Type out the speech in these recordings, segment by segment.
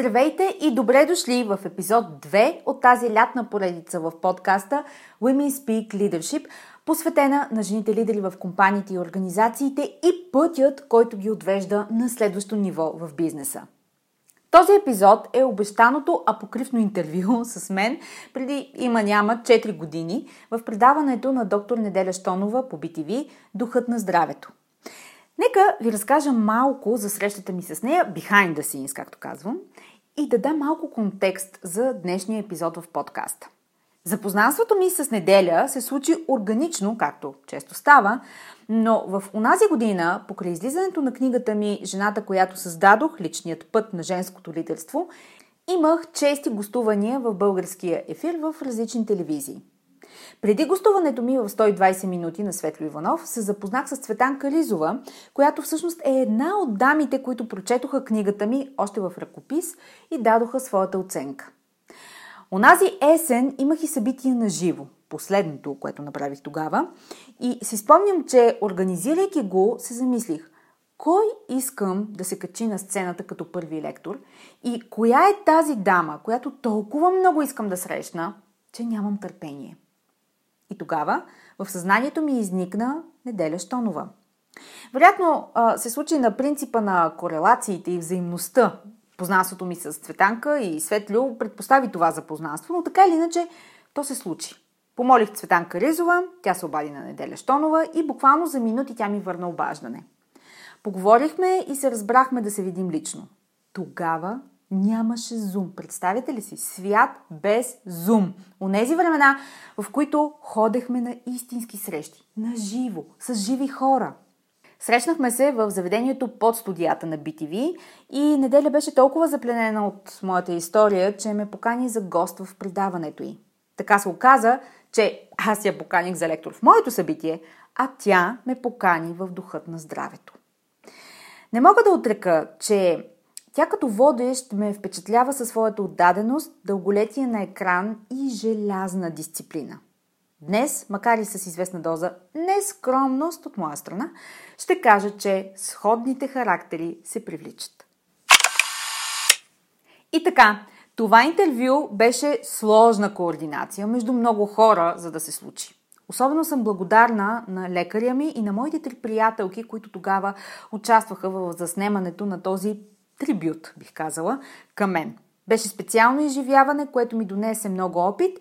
Здравейте и добре дошли в епизод 2 от тази лятна поредица в подкаста Women Speak Leadership, посветена на жените лидери в компаниите и организациите и пътят, който ги отвежда на следващо ниво в бизнеса. Този епизод е обещаното апокривно интервю с мен преди има-няма 4 години в предаването на доктор Неделя Штонова по BTV Духът на здравето. Нека ви разкажа малко за срещата ми с нея, behind the scenes, както казвам, и да дам малко контекст за днешния епизод в подкаста. Запознанството ми с неделя се случи органично, както често става, но в онази година, покрай излизането на книгата ми Жената, която създадох, личният път на женското лидерство, имах чести гостувания в българския ефир в различни телевизии. Преди гостуването ми в 120 минути на Светло Иванов се запознах с Цветанка Ризова, която всъщност е една от дамите, които прочетоха книгата ми още в ръкопис и дадоха своята оценка. Онази есен имах и събитие на живо, последното, което направих тогава, и си спомням, че организирайки го, се замислих – кой искам да се качи на сцената като първи лектор и коя е тази дама, която толкова много искам да срещна, че нямам търпение. И тогава в съзнанието ми изникна Неделя Штонова. Вероятно се случи на принципа на корелациите и взаимността. Познанството ми с Цветанка и Светлю предпостави това за познанство, но така или иначе то се случи. Помолих Цветанка Ризова, тя се обади на Неделя Штонова и буквално за минути тя ми върна обаждане. Поговорихме и се разбрахме да се видим лично. Тогава нямаше зум. Представете ли си? Свят без зум. Онези времена, в които ходехме на истински срещи. На живо, с живи хора. Срещнахме се в заведението под студията на BTV и неделя беше толкова запленена от моята история, че ме покани за гост в предаването й. Така се оказа, че аз я поканих за лектор в моето събитие, а тя ме покани в духът на здравето. Не мога да отрека, че тя като водещ ме впечатлява със своята отдаденост, дълголетие на екран и желязна дисциплина. Днес, макар и с известна доза нескромност от моя страна, ще кажа, че сходните характери се привличат. И така, това интервю беше сложна координация между много хора, за да се случи. Особено съм благодарна на лекаря ми и на моите три приятелки, които тогава участваха в заснемането на този трибют, бих казала, към мен. Беше специално изживяване, което ми донесе много опит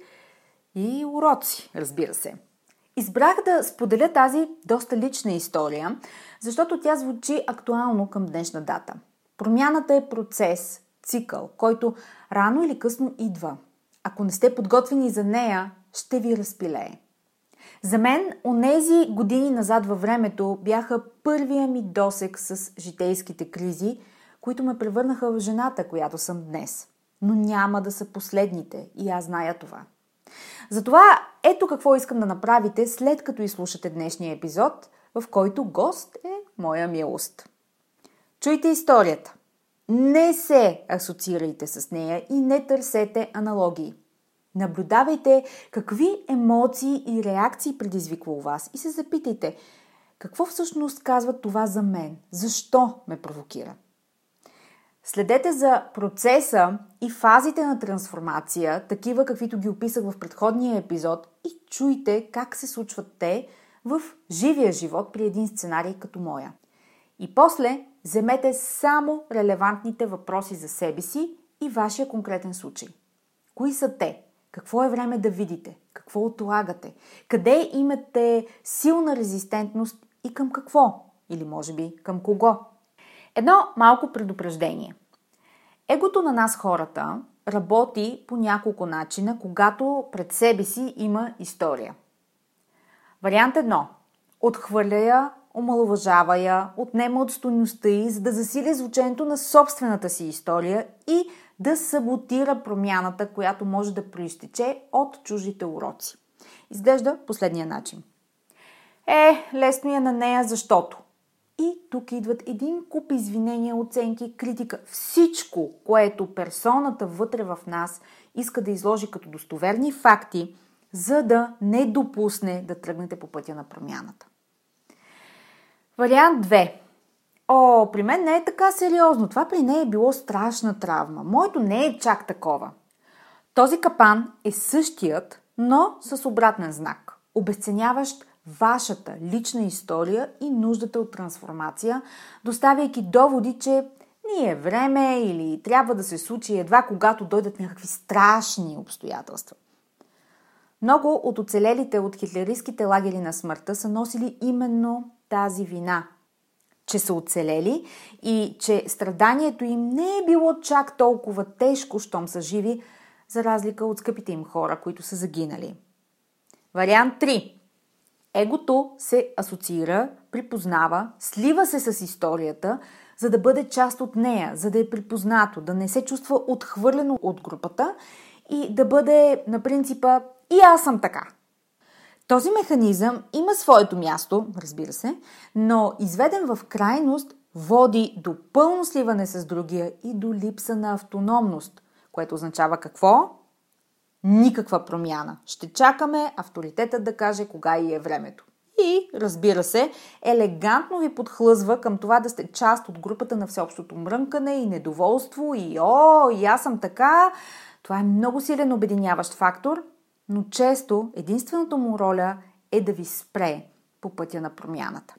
и уроци, разбира се. Избрах да споделя тази доста лична история, защото тя звучи актуално към днешна дата. Промяната е процес, цикъл, който рано или късно идва. Ако не сте подготвени за нея, ще ви разпилее. За мен, онези години назад във времето бяха първия ми досек с житейските кризи – които ме превърнаха в жената, която съм днес. Но няма да са последните и аз зная това. Затова ето какво искам да направите след като изслушате днешния епизод, в който гост е моя милост. Чуйте историята. Не се асоциирайте с нея и не търсете аналогии. Наблюдавайте какви емоции и реакции предизвиква у вас и се запитайте какво всъщност казва това за мен, защо ме провокира. Следете за процеса и фазите на трансформация, такива каквито ги описах в предходния епизод и чуйте как се случват те в живия живот при един сценарий като моя. И после вземете само релевантните въпроси за себе си и вашия конкретен случай. Кои са те? Какво е време да видите? Какво отлагате? Къде имате силна резистентност и към какво? Или може би към кого? Едно малко предупреждение. Егото на нас хората работи по няколко начина, когато пред себе си има история. Вариант едно. Отхвърля я, омалуважава я, отнема от стойността й, за да засили звученето на собствената си история и да саботира промяната, която може да проистече от чужите уроци. Изглежда последния начин. Е, лесно е на нея, защото. И тук идват един куп извинения, оценки, критика. Всичко, което персоната вътре в нас иска да изложи като достоверни факти, за да не допусне да тръгнете по пътя на промяната. Вариант 2. О, при мен не е така сериозно. Това при нея е било страшна травма. Моето не е чак такова. Този капан е същият, но с обратен знак. Обесценяващ вашата лична история и нуждата от трансформация, доставяйки доводи, че ни е време или трябва да се случи едва когато дойдат някакви страшни обстоятелства. Много от оцелелите от хитлеристските лагери на смъртта са носили именно тази вина – че са оцелели и че страданието им не е било чак толкова тежко, щом са живи, за разлика от скъпите им хора, които са загинали. Вариант 3. Егото се асоциира, припознава, слива се с историята, за да бъде част от нея, за да е припознато, да не се чувства отхвърлено от групата и да бъде на принципа и аз съм така. Този механизъм има своето място, разбира се, но изведен в крайност води до пълно сливане с другия и до липса на автономност, което означава какво? Никаква промяна. Ще чакаме авторитетът да каже кога и е времето. И, разбира се, елегантно ви подхлъзва към това да сте част от групата на всеобщото мрънкане и недоволство и о, и аз съм така. Това е много силен обединяващ фактор – но често единствената му роля е да ви спре по пътя на промяната.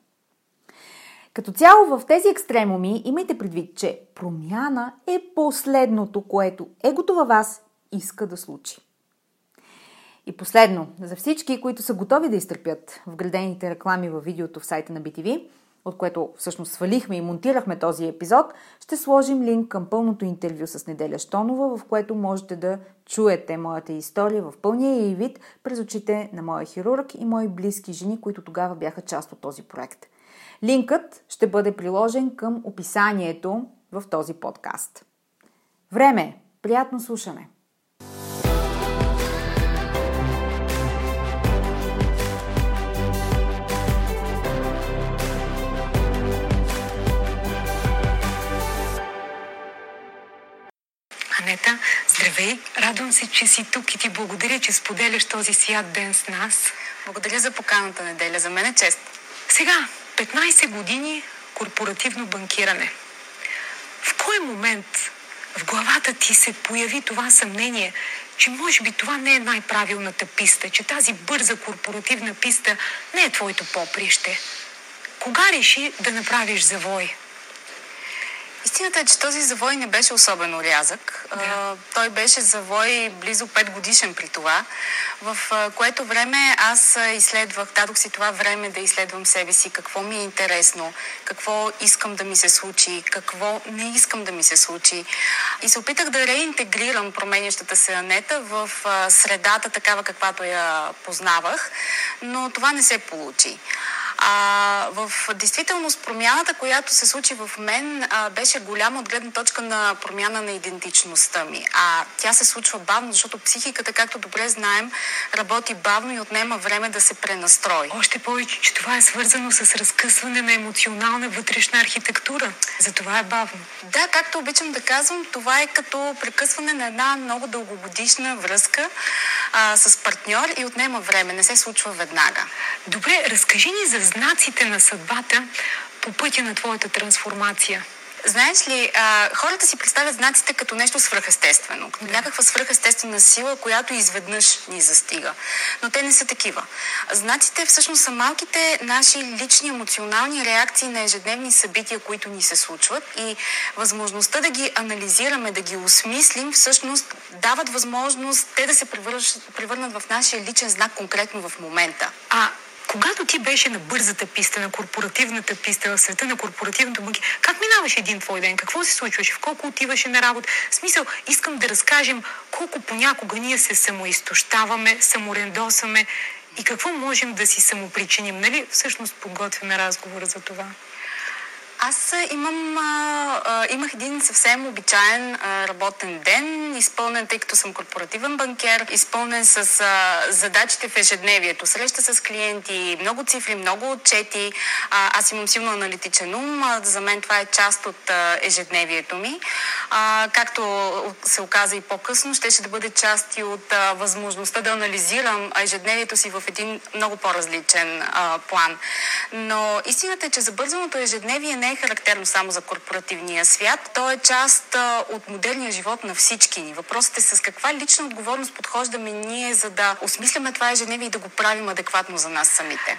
Като цяло в тези екстремуми имайте предвид, че промяна е последното, което егото във вас иска да случи. И последно, за всички, които са готови да изтърпят вградените реклами във видеото в сайта на BTV, от което всъщност свалихме и монтирахме този епизод, ще сложим линк към пълното интервю с Неделя Штонова, в което можете да чуете моята история в пълния и вид през очите на моя хирург и мои близки жени, които тогава бяха част от този проект. Линкът ще бъде приложен към описанието в този подкаст. Време! Приятно слушане! Радвам се, че си тук и ти благодаря, че споделяш този свят ден с нас. Благодаря за поканата неделя. За мен е чест. Сега, 15 години корпоративно банкиране. В кой момент в главата ти се появи това съмнение, че може би това не е най-правилната писта, че тази бърза корпоративна писта не е твоето поприще? Кога реши да направиш завой? Истината е, че този завой не беше особено рязък. Да. той беше завой близо 5 годишен при това, в което време аз изследвах, дадох си това време да изследвам себе си, какво ми е интересно, какво искам да ми се случи, какво не искам да ми се случи. И се опитах да реинтегрирам променящата се Анета в средата, такава каквато я познавах, но това не се получи. А, в действителност промяната, която се случи в мен, а, беше голяма от гледна точка на промяна на идентичността ми. А тя се случва бавно, защото психиката, както добре знаем, работи бавно и отнема време да се пренастрои. Още повече, че това е свързано с разкъсване на емоционална вътрешна архитектура. Затова е бавно. Да, както обичам да казвам, това е като прекъсване на една много дългогодишна връзка а, с партньор и отнема време. Не се случва веднага. Добре, разкажи ни за знаците на съдбата по пътя на твоята трансформация? Знаеш ли, а, хората си представят знаците като нещо свръхестествено, като да. някаква свръхестествена сила, която изведнъж ни застига. Но те не са такива. Знаците всъщност са малките наши лични емоционални реакции на ежедневни събития, които ни се случват и възможността да ги анализираме, да ги осмислим, всъщност дават възможност те да се превърнат в нашия личен знак конкретно в момента. А когато ти беше на бързата писта, на корпоративната писта, в света на корпоративното банки, как минаваше един твой ден? Какво се случваше? В колко отиваше на работа? В смисъл, искам да разкажем колко понякога ние се самоизтощаваме, саморендосваме и какво можем да си самопричиним. Нали? Всъщност подготвяме разговора за това. Аз имам, а, имах един съвсем обичаен а, работен ден, изпълнен, тъй като съм корпоративен банкер, изпълнен с а, задачите в ежедневието, среща с клиенти, много цифри, много отчети. А, аз имам силно аналитичен ум, а, за мен това е част от а, ежедневието ми. А, както се оказа и по-късно, ще да бъде част и от а, възможността да анализирам ежедневието си в един много по-различен а, план. Но истината е, че забързаното ежедневие не е характерно само за корпоративния свят. То е част от модерния живот на всички ни. Въпросът е с каква лична отговорност подхождаме ние, за да осмисляме това ежедневие и да го правим адекватно за нас самите.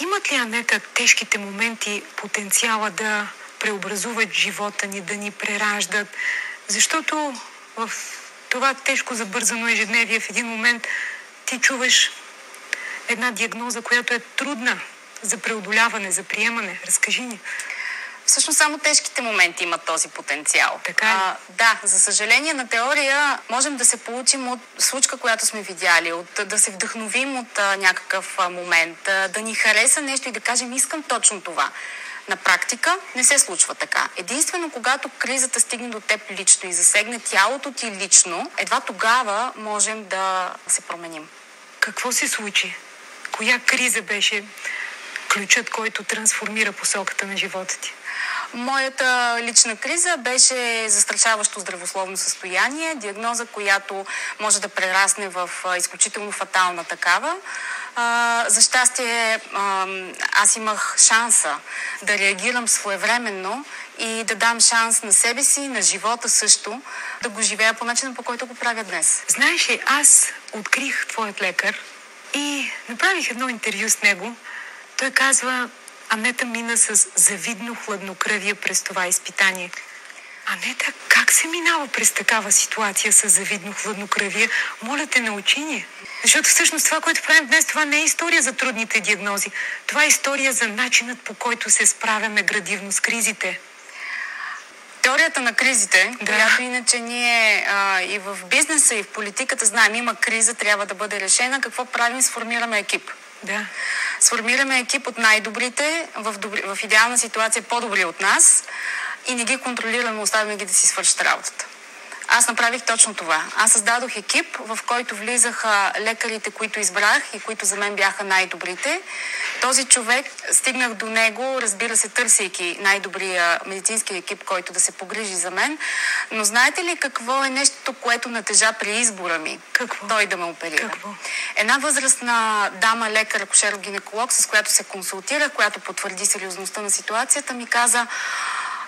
Имат ли, Анета, тежките моменти потенциала да преобразуват живота ни, да ни прераждат? Защото в това тежко забързано ежедневие в един момент ти чуваш една диагноза, която е трудна за преодоляване, за приемане. Разкажи ни. Всъщност само тежките моменти имат този потенциал. Така ли? А, да, за съжаление на теория можем да се получим от случка, която сме видяли, от, да се вдъхновим от а, някакъв а, момент, а, да ни хареса нещо и да кажем искам точно това. На практика не се случва така. Единствено, когато кризата стигне до теб лично и засегне тялото ти лично, едва тогава можем да се променим. Какво се случи? Коя криза беше ключът, който трансформира посоката на живота ти? Моята лична криза беше застрашаващо здравословно състояние, диагноза, която може да прерасне в изключително фатална такава. За щастие, аз имах шанса да реагирам своевременно и да дам шанс на себе си, на живота също, да го живея по начина, по който го правя днес. Знаеш ли, аз открих твоят лекар и направих едно интервю с него. Той казва, Анета мина с завидно хладнокръвие през това изпитание. Анета, как се минава през такава ситуация с завидно хладнокръвие? Моля те, научи ни. Защото всъщност това, което правим днес, това не е история за трудните диагнози. Това е история за начинът по който се справяме градивно с кризите. Теорията на кризите, да. която иначе ние а, и в бизнеса, и в политиката знаем, има криза, трябва да бъде решена. Какво правим? Сформираме екип. Да. Сформираме екип от най-добрите, в, добри, в идеална ситуация по-добри от нас и не ги контролираме, оставяме ги да си свършат работата. Аз направих точно това. Аз създадох екип, в който влизаха лекарите, които избрах и които за мен бяха най-добрите. Този човек, стигнах до него, разбира се, търсейки най-добрия медицински екип, който да се погрижи за мен. Но знаете ли какво е нещо, което натежа при избора ми? Какво? Той да ме оперира. Какво? Една възрастна дама, лекар, акушер-гинеколог, с която се консултирах, която потвърди сериозността на ситуацията, ми каза,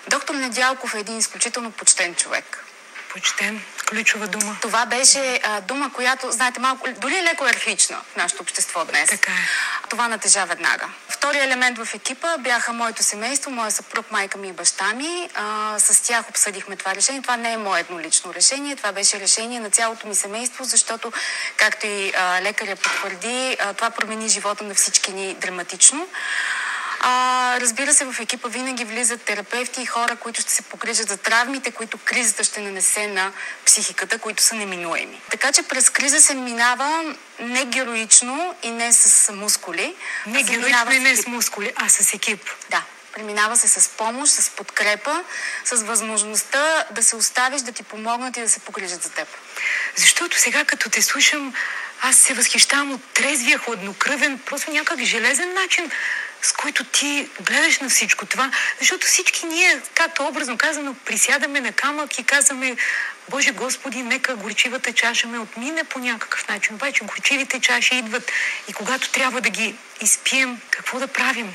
доктор Недялков е един изключително почтен човек почтен. Ключова дума. Това беше а, дума, която, знаете, малко, дори е леко архична в нашето общество днес. Така е. Това натежа веднага. Втория елемент в екипа бяха моето семейство, моя съпруг, майка ми и баща ми. А, с тях обсъдихме това решение. Това не е мое еднолично решение, това беше решение на цялото ми семейство, защото, както и а, лекаря потвърди, а, това промени живота на всички ни драматично. А, разбира се, в екипа винаги влизат терапевти и хора, които ще се погрижат за травмите, които кризата ще нанесе на психиката, които са неминуеми. Така че през криза се минава не героично и не с мускули. Не героично и не с мускули, а с екип. Да. Преминава се с помощ, с подкрепа, с възможността да се оставиш, да ти помогнат и да се погрижат за теб. Защото сега, като те слушам, аз се възхищавам от трезвия, хладнокръвен, просто някак железен начин с който ти гледаш на всичко това, защото всички ние, както образно казано, присядаме на камък и казваме, Боже Господи, нека горчивата чаша ме отмине по някакъв начин. Обаче горчивите чаши идват и когато трябва да ги изпием, какво да правим?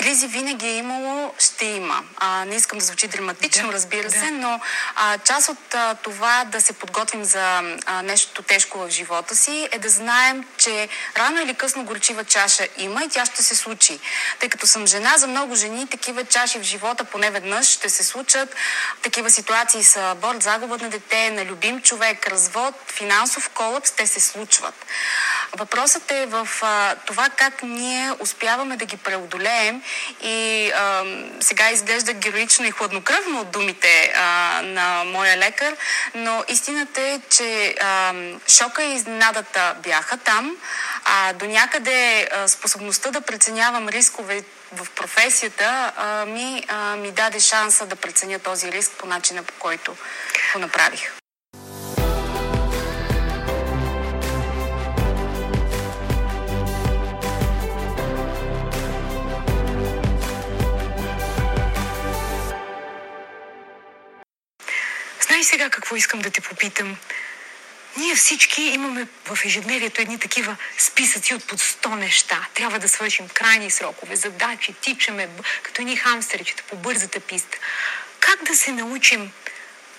Кризи винаги е имало, ще има. А, не искам да звучи драматично, да, разбира да. се, но а, част от а, това да се подготвим за а, нещо тежко в живота си е да знаем, че рано или късно горчива чаша има и тя ще се случи. Тъй като съм жена, за много жени такива чаши в живота поне веднъж ще се случат. Такива ситуации са борт, загуба на дете, на любим човек, развод, финансов колапс, те се случват. Въпросът е в а, това как ние успяваме да ги преодолеем и а, сега изглежда героично и хладнокръвно от думите а, на моя лекар, но истината е, че а, шока и изненадата бяха там, а до някъде а, способността да преценявам рискове в професията а, ми, а, ми даде шанса да преценя този риск по начина по който го направих. Сега какво искам да те попитам. Ние всички имаме в ежедневието едни такива списъци от под 100 неща. Трябва да свършим крайни срокове, задачи, тичаме, като едни хамстеричета по бързата писта. Как да се научим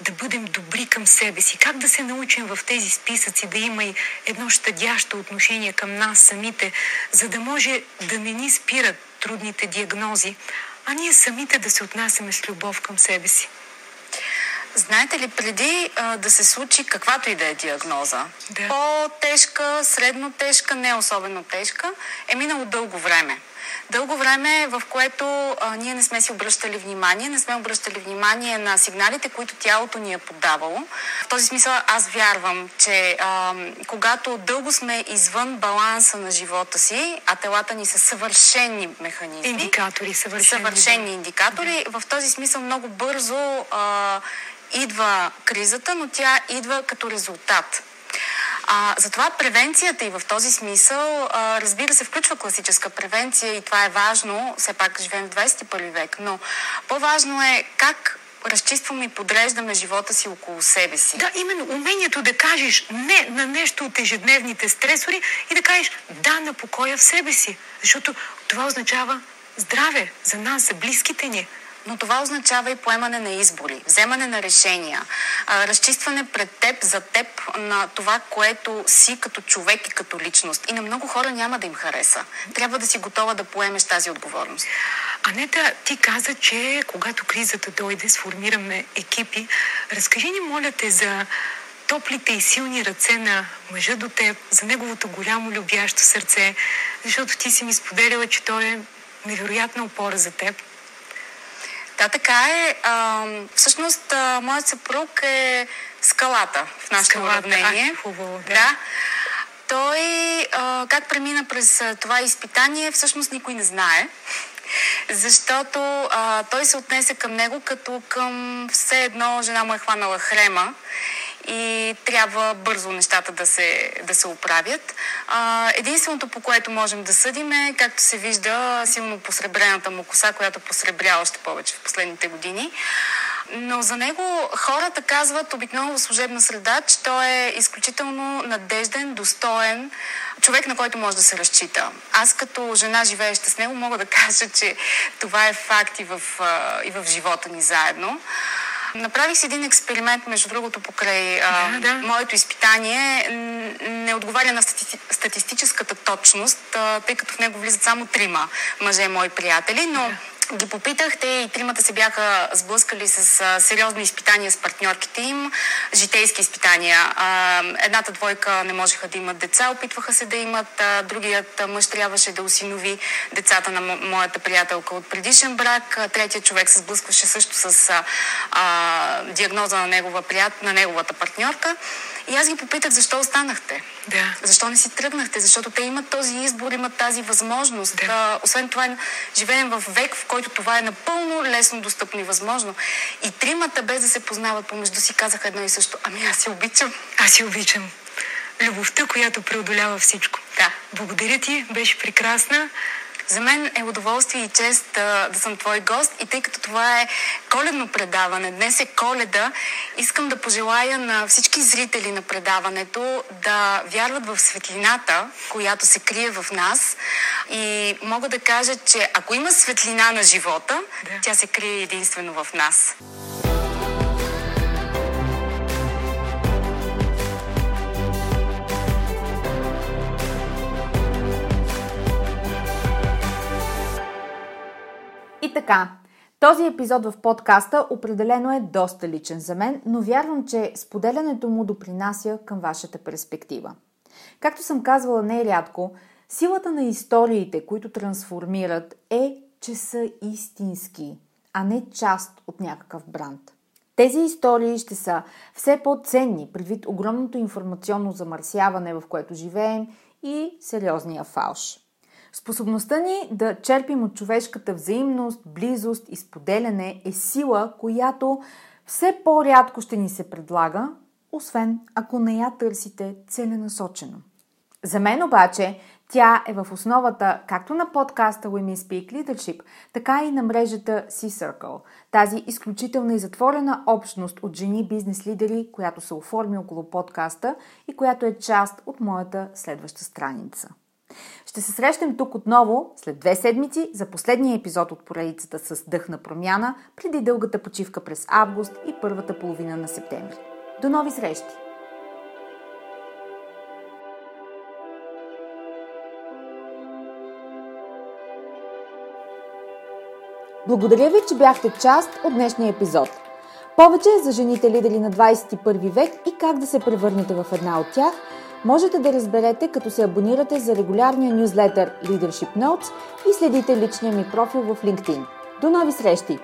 да бъдем добри към себе си? Как да се научим в тези списъци да има и едно щадящо отношение към нас самите, за да може да не ни спират трудните диагнози, а ние самите да се отнасяме с любов към себе си? Знаете ли, преди а, да се случи каквато и да е диагноза, да. по-тежка, средно тежка, не особено тежка, е минало дълго време. Дълго време, в което а, ние не сме си обръщали внимание, не сме обръщали внимание на сигналите, които тялото ни е подавало. В този смисъл аз вярвам, че а, когато дълго сме извън баланса на живота си, а телата ни са съвършени механизми. Индикатори, съвършени. Съвършени индикатори. Да. В този смисъл много бързо а, идва кризата, но тя идва като резултат. А, затова превенцията и в този смисъл, а, разбира се, включва класическа превенция и това е важно, все пак живеем в 21 век, но по-важно е как разчистваме и подреждаме живота си около себе си. Да, именно умението да кажеш не на нещо от ежедневните стресори и да кажеш да на покоя в себе си. Защото това означава здраве за нас, за близките ни но това означава и поемане на избори, вземане на решения, разчистване пред теб, за теб на това, което си като човек и като личност. И на много хора няма да им хареса. Трябва да си готова да поемеш тази отговорност. Анета, ти каза, че когато кризата дойде, сформираме екипи. Разкажи ни, моля те, за топлите и силни ръце на мъжа до теб, за неговото голямо любящо сърце, защото ти си ми споделяла, че той е невероятна опора за теб. Да, така е. А, всъщност, а, моят съпруг е скалата в нашето уравнение. Хубаво, да. да. Той а, как премина през това изпитание, всъщност никой не знае. Защото а, той се отнесе към него като към все едно жена му е хванала хрема и трябва бързо нещата да се, да се оправят. А, единственото, по което можем да съдим е, както се вижда, силно посребрената му коса, която посребря още повече в последните години. Но за него хората казват обикновено в служебна среда, че той е изключително надежден, достоен, човек, на който може да се разчита. Аз като жена, живееща с него, мога да кажа, че това е факт и в, и в живота ни заедно. Направих си един експеримент, между другото, покрай а, да, да. моето изпитание. Не отговаря на стати... статистическата точност, а, тъй като в него влизат само трима мъже мои приятели, но да ги попитах, те и тримата се бяха сблъскали с а, сериозни изпитания с партньорките им, житейски изпитания. А, едната двойка не можеха да имат деца, опитваха се да имат, а, другият мъж трябваше да осинови децата на моята приятелка от предишен брак, а, третия човек се сблъскваше също с а, а, диагноза на, негова прият, на неговата партньорка. И аз ги попитах защо останахте. Да. Защо не си тръгнахте? Защото те имат този избор, имат тази възможност. Да. А, освен това, живеем в век, в който това е напълно лесно достъпно и възможно. И тримата, без да се познават помежду си, казаха едно и също. Ами аз си обичам. Аз си обичам. Любовта, която преодолява всичко. Да. Благодаря ти, беше прекрасна. За мен е удоволствие и чест да, да съм твой гост и тъй като това е коледно предаване, днес е коледа, искам да пожелая на всички зрители на предаването да вярват в светлината, която се крие в нас и мога да кажа, че ако има светлина на живота, да. тя се крие единствено в нас. Така, този епизод в подкаста определено е доста личен за мен, но вярвам, че споделянето му допринася към вашата перспектива. Както съм казвала нерядко, силата на историите, които трансформират, е, че са истински, а не част от някакъв бранд. Тези истории ще са все по-ценни предвид огромното информационно замърсяване, в което живеем и сериозния фалш. Способността ни да черпим от човешката взаимност, близост и споделяне е сила, която все по-рядко ще ни се предлага, освен ако не я търсите целенасочено. За мен обаче тя е в основата както на подкаста Women Speak Leadership, така и на мрежата C-Circle, тази изключителна и затворена общност от жени бизнес лидери, която се оформи около подкаста и която е част от моята следваща страница. Ще се срещнем тук отново след две седмици за последния епизод от поредицата с дъх на промяна, преди дългата почивка през август и първата половина на септември. До нови срещи! Благодаря ви, че бяхте част от днешния епизод. Повече за жените лидери на 21 век и как да се превърнете в една от тях – можете да разберете като се абонирате за регулярния нюзлетър Leadership Notes и следите личния ми профил в LinkedIn. До нови срещи!